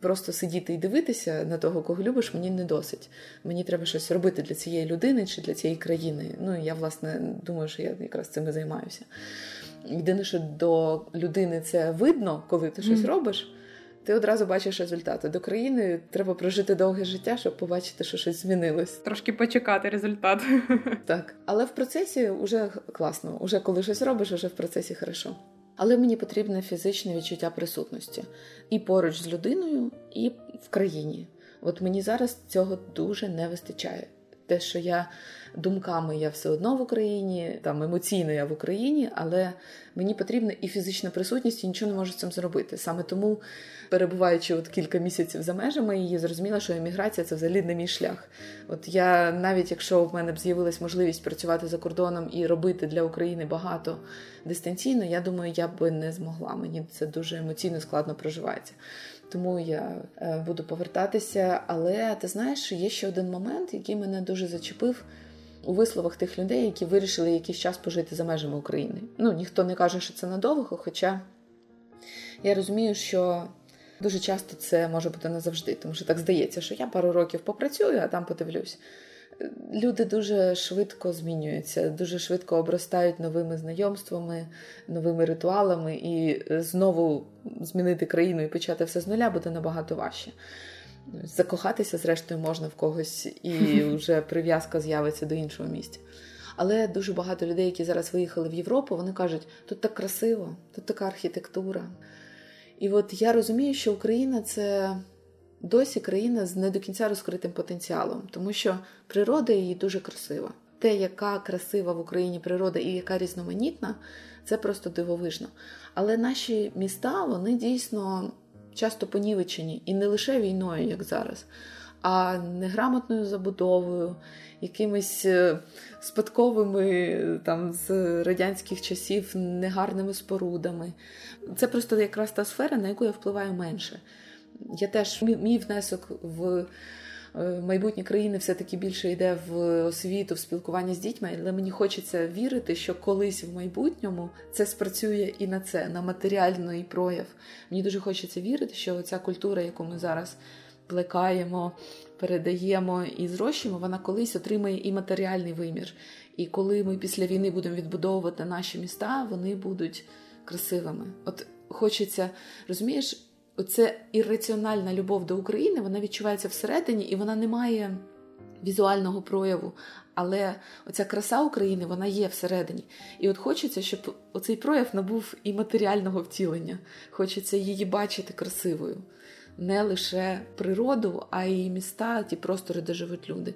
Просто сидіти і дивитися на того, кого любиш, мені не досить. Мені треба щось робити для цієї людини чи для цієї країни. Ну я, власне, думаю, що я якраз цим і займаюся. Єдине, що до людини це видно, коли ти щось mm. робиш. Ти одразу бачиш результати. До країни треба прожити довге життя, щоб побачити, що щось змінилось. Трошки почекати результат. Так, але в процесі вже класно. Уже коли щось робиш, вже в процесі хорошо але мені потрібне фізичне відчуття присутності і поруч з людиною, і в країні. От мені зараз цього дуже не вистачає. Те, що я думками я все одно в Україні, там емоційно я в Україні, але мені потрібна і фізична присутність, і нічого не можу з цим зробити. Саме тому, перебуваючи от кілька місяців за межами, її зрозуміла, що еміграція це взагалі не мій шлях. От я навіть якщо в мене б з'явилась можливість працювати за кордоном і робити для України багато дистанційно, я думаю, я би не змогла. Мені це дуже емоційно складно проживається. Тому я е, буду повертатися. Але ти знаєш, є ще один момент, який мене дуже зачепив у висловах тих людей, які вирішили якийсь час пожити за межами України. Ну, ніхто не каже, що це надовго, хоча я розумію, що дуже часто це може бути назавжди, тому що так здається, що я пару років попрацюю, а там подивлюсь. Люди дуже швидко змінюються, дуже швидко обростають новими знайомствами, новими ритуалами, і знову змінити країну і почати все з нуля буде набагато важче. Закохатися, зрештою, можна в когось, і вже прив'язка з'явиться до іншого місця. Але дуже багато людей, які зараз виїхали в Європу, вони кажуть, тут так красиво, тут така архітектура. І от я розумію, що Україна це досі країна з не до кінця розкритим потенціалом, тому що природа її дуже красива. Те, яка красива в Україні природа і яка різноманітна, це просто дивовижно. Але наші міста, вони дійсно часто понівечені і не лише війною, як зараз, а неграмотною забудовою, якимись е, спадковими там з радянських часів негарними спорудами. Це просто якраз та сфера, на яку я впливаю менше. Я теж мій внесок в Е, майбутнє країни все-таки більше йде в освіту, в спілкування з дітьми, але мені хочеться вірити, що колись в майбутньому це спрацює і на це, на матеріальний прояв. Мені дуже хочеться вірити, що ця культура, яку ми зараз плекаємо, передаємо і зрощуємо, вона колись отримає і матеріальний вимір. І коли ми після війни будемо відбудовувати наші міста, вони будуть красивими. От хочеться, розумієш оце ірраціональна любов до України, вона відчувається всередині і вона не має візуального прояву. Але оця краса України вона є всередині. І от хочеться, щоб оцей прояв набув і матеріального втілення. Хочеться її бачити красивою. Не лише природу, а й міста, ті простори, де живуть люди.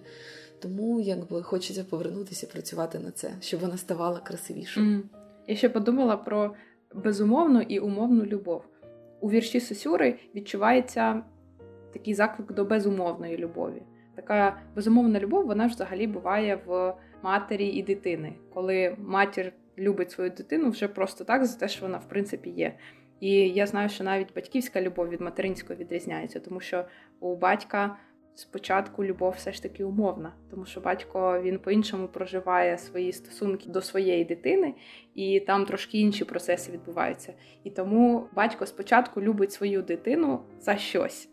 Тому якби хочеться повернутися працювати на це, щоб вона ставала красивішою. Mm. Я ще подумала про безумовну і умовну любов у вірші Сосюри відчувається такий заклик до безумовної любові. Така безумовна любов, вона ж взагалі буває в матері і дитини, коли матір любить свою дитину вже просто так, за те, що вона в принципі є. І я знаю, що навіть батьківська любов від материнської відрізняється, тому що у батька спочатку любов все ж таки умовна, тому що батько він по-іншому проживає свої стосунки до своєї дитини, і там трошки інші процеси відбуваються. І тому батько спочатку любить свою дитину за щось,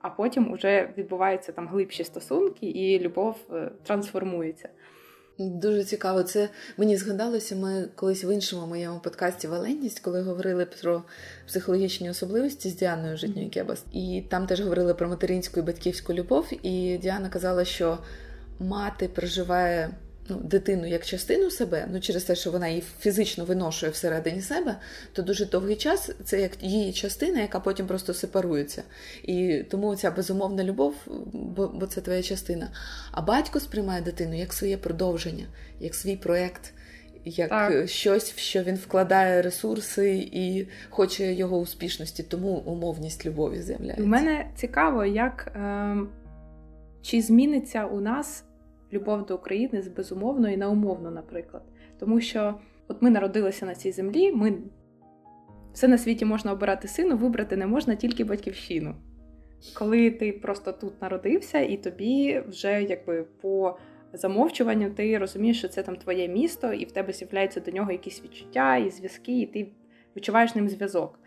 а потім вже відбуваються там глибші стосунки, і любов е, трансформується. Дуже цікаво. Це мені згадалося. Ми колись в іншому моєму подкасті Валентність, коли говорили про психологічні особливості з Діаною Житньою Кебас, і там теж говорили про материнську і батьківську любов. І Діана казала, що мати проживає ну, дитину як частину себе, ну через те, що вона її фізично виношує всередині себе, то дуже довгий час це як її частина, яка потім просто сепарується. І тому ця безумовна любов, бо, бо це твоя частина. А батько сприймає дитину як своє продовження, як свій проєкт. Як так. щось, в що він вкладає ресурси і хоче його успішності, тому умовність любові з'являється. У мене цікаво, як е, чи зміниться у нас любов до України з безумовно і на умовно, наприклад. Тому що от ми народилися на цій землі, ми все на світі можна обирати сину, вибрати не можна тільки батьківщину. Коли ти просто тут народився, і тобі вже якби по замовчуванню ти розумієш, що це там твоє місто, і в тебе з'являються до нього якісь відчуття і зв'язки, і ти відчуваєш ним зв'язок.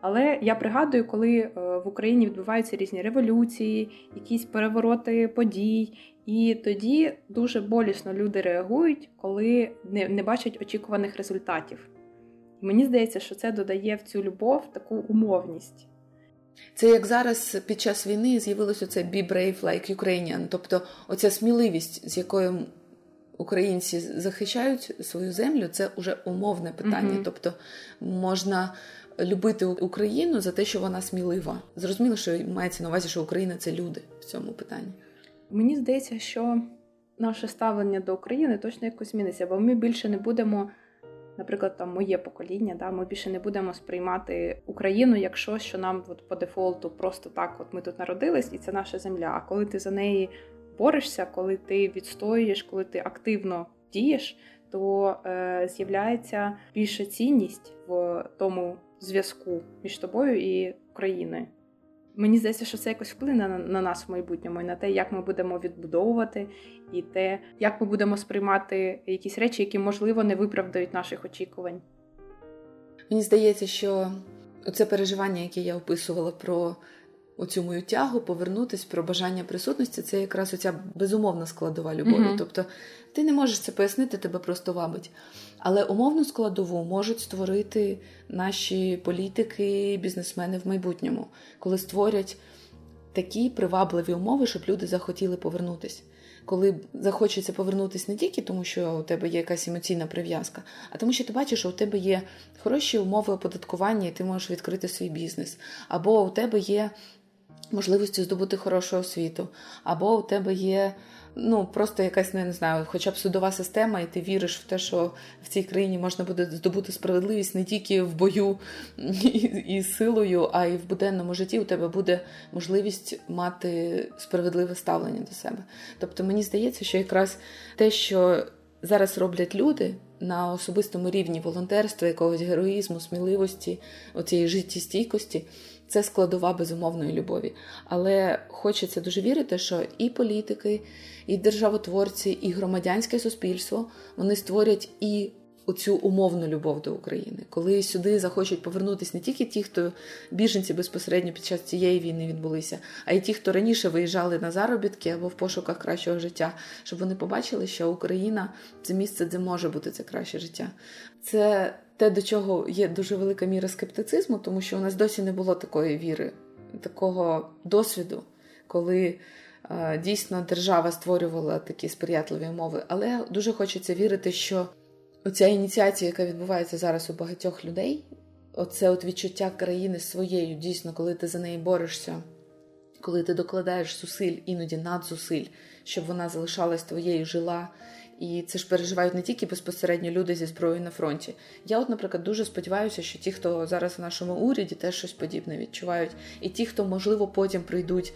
Але я пригадую, коли е, в Україні відбуваються різні революції, якісь перевороти подій, і тоді дуже болісно люди реагують, коли не, не бачать очікуваних результатів. Мені здається, що це додає в цю любов таку умовність. Це як зараз під час війни з'явилося це «Be brave like Ukrainian», тобто оця сміливість, з якою українці захищають свою землю, це вже умовне питання. Mm-hmm. Тобто можна любити Україну за те, що вона смілива. Зрозуміло, що мається на увазі, що Україна це люди в цьому питанні. Мені здається, що наше ставлення до України точно якось зміниться, бо ми більше не будемо, наприклад, там моє покоління, да, ми більше не будемо сприймати Україну як щось, що нам от, по дефолту просто так, от ми тут народились, і це наша земля. А коли ти за неї борешся, коли ти відстоюєш, коли ти активно дієш, то е, з'являється більша цінність в тому зв'язку між тобою і Україною. Мені здається, що це якось вплине на, на нас в майбутньому і на те, як ми будемо відбудовувати, і те, як ми будемо сприймати якісь речі, які, можливо, не виправдають наших очікувань. Мені здається, що це переживання, яке я описувала про оцю мою тягу, повернутись про бажання присутності, це якраз оця безумовна складова любові. Mm-hmm. Тобто ти не можеш це пояснити, тебе просто вабить. Але умовну складову можуть створити наші політики, бізнесмени в майбутньому, коли створять такі привабливі умови, щоб люди захотіли повернутися. Коли захочеться повернутися не тільки тому, що у тебе є якась емоційна прив'язка, а тому, що ти бачиш, що у тебе є хороші умови оподаткування, і ти можеш відкрити свій бізнес, або у тебе є можливості здобути хорошу освіту, або у тебе є ну просто якась ну, не знаю, хоча б судова система, і ти віриш в те, що в цій країні можна буде здобути справедливість не тільки в бою і, силою, а й в буденному житті. У тебе буде можливість мати справедливе ставлення до себе. Тобто мені здається, що якраз те, що зараз роблять люди. На особистому рівні волонтерства, якогось героїзму, сміливості, оцієї життєстійкості, це складова безумовної любові. Але хочеться дуже вірити, що і політики, і державотворці, і громадянське суспільство вони створять і оцю умовну любов до України, коли сюди захочуть повернутися не тільки ті, хто біженці безпосередньо під час цієї війни відбулися, а й ті, хто раніше виїжджали на заробітки або в пошуках кращого життя, щоб вони побачили, що Україна це місце, де може бути це краще життя. Це те, до чого є дуже велика міра скептицизму, тому що у нас досі не було такої віри, такого досвіду, коли е, дійсно держава створювала такі сприятливі умови. Але дуже хочеться вірити, що оця ініціація, яка відбувається зараз у багатьох людей, оце от відчуття країни своєю, дійсно, коли ти за неї борешся. Коли ти докладаєш зусиль, іноді надзусиль, щоб вона залишалась твоєю жила і це ж переживають не тільки безпосередньо люди зі зброєю на фронті. Я, от, наприклад, дуже сподіваюся, що ті, хто зараз в нашому уряді, теж щось подібне відчувають, і ті, хто можливо потім прийдуть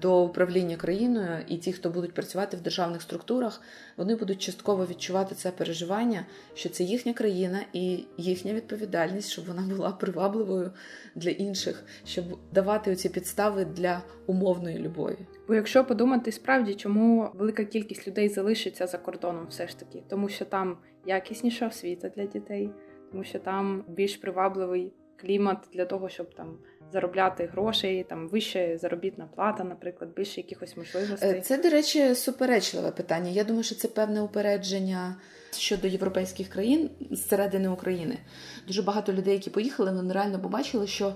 до управління країною, і ті, хто будуть працювати в державних структурах, вони будуть частково відчувати це переживання, що це їхня країна і їхня відповідальність, щоб вона була привабливою для інших, щоб давати оці підстави для умовної любові. Бо якщо подумати справді, чому велика кількість людей залишиться за кордоном, все ж таки, тому що там якісніша освіта для дітей, тому що там більш привабливий клімат для того, щоб там заробляти грошей, там вища заробітна плата, наприклад, більше якихось можливостей. Е, це, до речі, суперечливе питання. Я думаю, що це певне упередження щодо європейських країн зсередини України. Дуже багато людей, які поїхали, вони реально побачили, що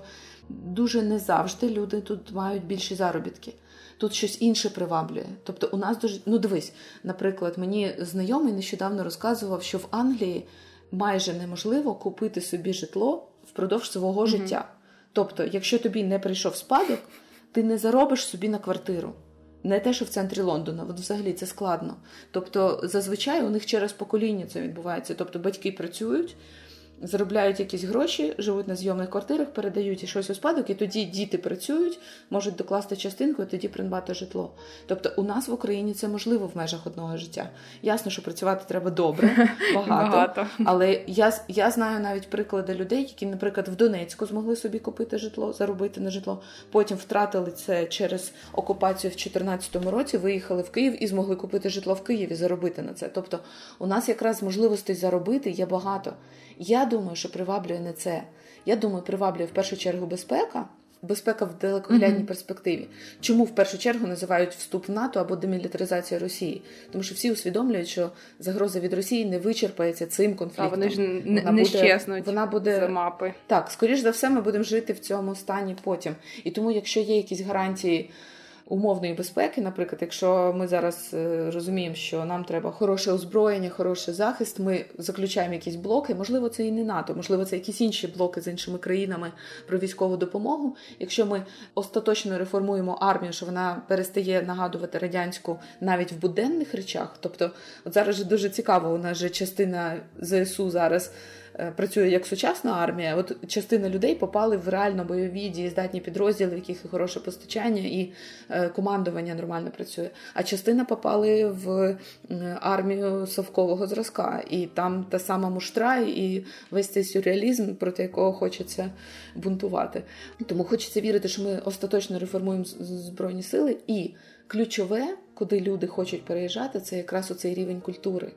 дуже не завжди люди тут мають більші заробітки. Тут щось інше приваблює. Тобто, у нас дуже ну дивись, наприклад, мені знайомий нещодавно розказував, що в Англії майже неможливо купити собі житло впродовж свого mm-hmm. життя. Тобто, якщо тобі не прийшов спадок, ти не заробиш собі на квартиру. Не те, що в центрі Лондона, от взагалі це складно. Тобто, зазвичай у них через покоління це відбувається. Тобто батьки працюють, заробляють якісь гроші, живуть на зйомних квартирах, передають і щось у спадок, і тоді діти працюють, можуть докласти частинку, і тоді придбати житло. Тобто, у нас в Україні це можливо в межах одного життя. Ясно, що працювати треба добре, багато. багато. Але я я знаю навіть приклади людей, які, наприклад, в Донецьку змогли собі купити житло, заробити на житло. Потім втратили це через окупацію в 2014 році, виїхали в Київ і змогли купити житло в Києві, заробити на це. Тобто, у нас якраз можливостей заробити є багато. Я думаю, що приваблює не це. Я думаю, приваблює в першу чергу безпека. Безпека в далекоглядній mm-hmm. перспективі. Чому в першу чергу називають вступ в НАТО або демілітаризація Росії? Тому що всі усвідомлюють, що загроза від Росії не вичерпається цим конфліктом. А вони ж не, вона не щезнуть вона буде за мапи. Так, скоріш за все, ми будемо жити в цьому стані потім. І тому, якщо є якісь гарантії умовної безпеки, наприклад, якщо ми зараз е, розуміємо, що нам треба хороше озброєння, хороший захист, ми заключаємо якісь блоки. Можливо, це і не НАТО, можливо, це якісь інші блоки з іншими країнами про військову допомогу. Якщо ми остаточно реформуємо армію, що вона перестає нагадувати радянську навіть в буденних речах. Тобто, от зараз же дуже цікаво, у нас же частина ЗСУ зараз. Е, працює як сучасна армія, от частина людей попали в реально бойові дієздатні підрозділи, в яких і хороше постачання і е, командування нормально працює. А частина попали в армію совкового зразка, і там та сама муштра, і весь цей сюрреалізм, проти якого хочеться бунтувати. Тому хочеться вірити, що ми остаточно реформуємо збройні сили, і ключове, куди люди хочуть переїжджати, це якраз оцей рівень культури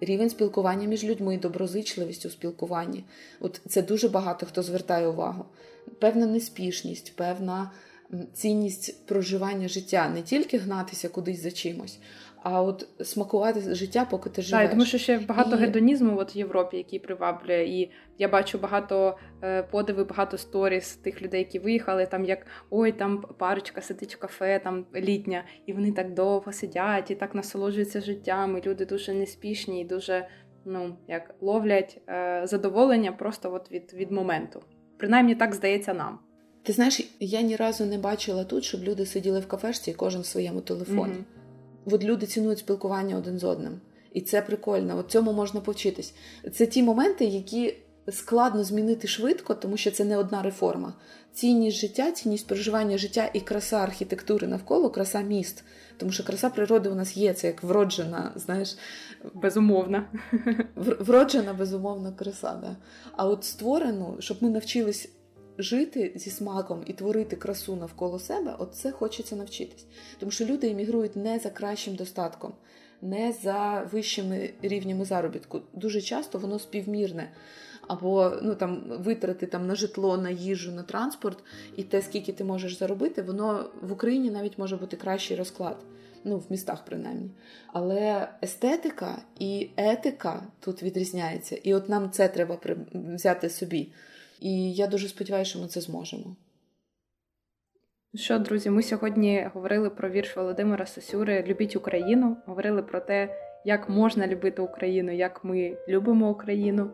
рівень спілкування між людьми, доброзичливість у спілкуванні. От це дуже багато хто звертає увагу. Певна неспішність, певна цінність проживання життя, не тільки гнатися кудись за чимось, а от смакувати життя, поки ти живеш. Так, тому що ще багато і... гедонізму от в Європі, який приваблює. І я бачу багато е, подиви, багато сторіс тих людей, які виїхали. Там як ой, там парочка сидить в кафе, там літня, і вони так довго сидять і так насолоджуються життям. і Люди дуже неспішні і дуже ну як ловлять е, задоволення просто от від, від моменту. Принаймні так здається нам. Ти знаєш, я ні разу не бачила тут, щоб люди сиділи в кафешці і кожен в своєму телефоні. Mm-hmm. От люди цінують спілкування один з одним. І це прикольно. От цьому можна повчитись. Це ті моменти, які складно змінити швидко, тому що це не одна реформа. Цінність життя, цінність проживання життя і краса архітектури навколо, краса міст. Тому що краса природи у нас є, це як вроджена, знаєш, безумовна. Вроджена, безумовна краса. Да. А от створену, щоб ми навчились жити зі смаком і творити красу навколо себе, от це хочеться навчитись. Тому що люди емігрують не за кращим достатком, не за вищими рівнями заробітку. Дуже часто воно співмірне. Або ну там витрати там на житло, на їжу, на транспорт, і те, скільки ти можеш заробити, воно в Україні навіть може бути кращий розклад. Ну, в містах принаймні. Але естетика і етика тут відрізняється. І от нам це треба взяти собі. І я дуже сподіваюся, що ми це зможемо. Що, друзі, ми сьогодні говорили про вірш Володимира Сосюри Любіть Україну. Говорили про те, як можна любити Україну, як ми любимо Україну.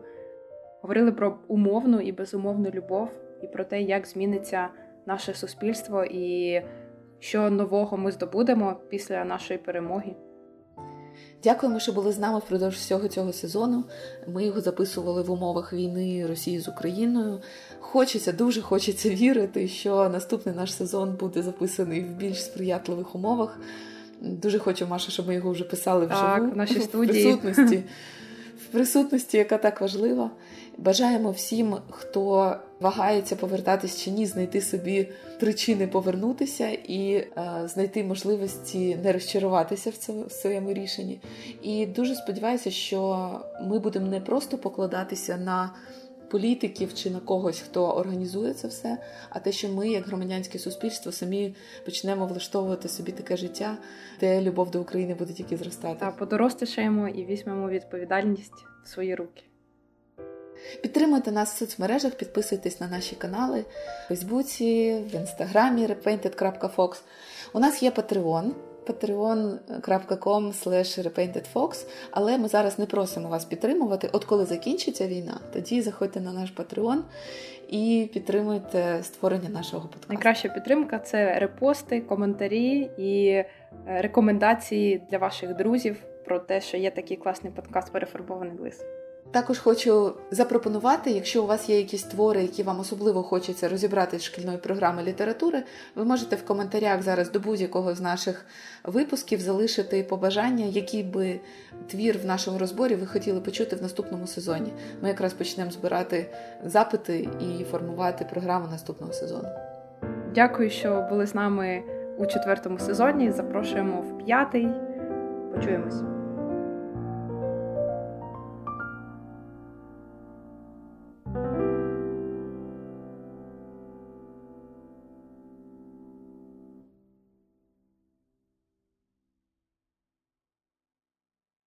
Говорили про умовну і безумовну любов, і про те, як зміниться наше суспільство, і що нового ми здобудемо після нашої перемоги. Дякуємо, що були з нами впродовж всього цього сезону. Ми його записували в умовах війни Росії з Україною. Хочеться, дуже хочеться вірити, що наступний наш сезон буде записаний в більш сприятливих умовах. Дуже хочу, Маша, щоб ми його вже писали вживу так, в нашій студії. В присутності, в присутності, яка так важлива. Бажаємо всім, хто вагається повертатись чи ні, знайти собі причини повернутися і е, знайти можливості не розчаруватися в цьому в своєму рішенні. І дуже сподіваюся, що ми будемо не просто покладатися на політиків чи на когось, хто організує це все, а те, що ми, як громадянське суспільство, самі почнемо влаштовувати собі таке життя, де любов до України буде тільки зростати. Та подоростишаємо і візьмемо відповідальність в свої руки. Підтримуйте нас в соцмережах, підписуйтесь на наші канали в Фейсбуці, в інстаграмі repainted.fox. У нас є Patreon patreon.com repaintedfox, але ми зараз не просимо вас підтримувати. От коли закінчиться війна, тоді заходьте на наш Patreon і підтримуйте створення нашого подкасту. Найкраща підтримка це репости, коментарі і е, рекомендації для ваших друзів про те, що є такий класний подкаст Перефарбований лис. Також хочу запропонувати, якщо у вас є якісь твори, які вам особливо хочеться розібрати з шкільної програми літератури, ви можете в коментарях зараз до будь-якого з наших випусків залишити побажання, який би твір в нашому розборі ви хотіли почути в наступному сезоні. Ми якраз почнемо збирати запити і формувати програму наступного сезону. Дякую, що були з нами у четвертому сезоні. Запрошуємо в п'ятий. Почуємось.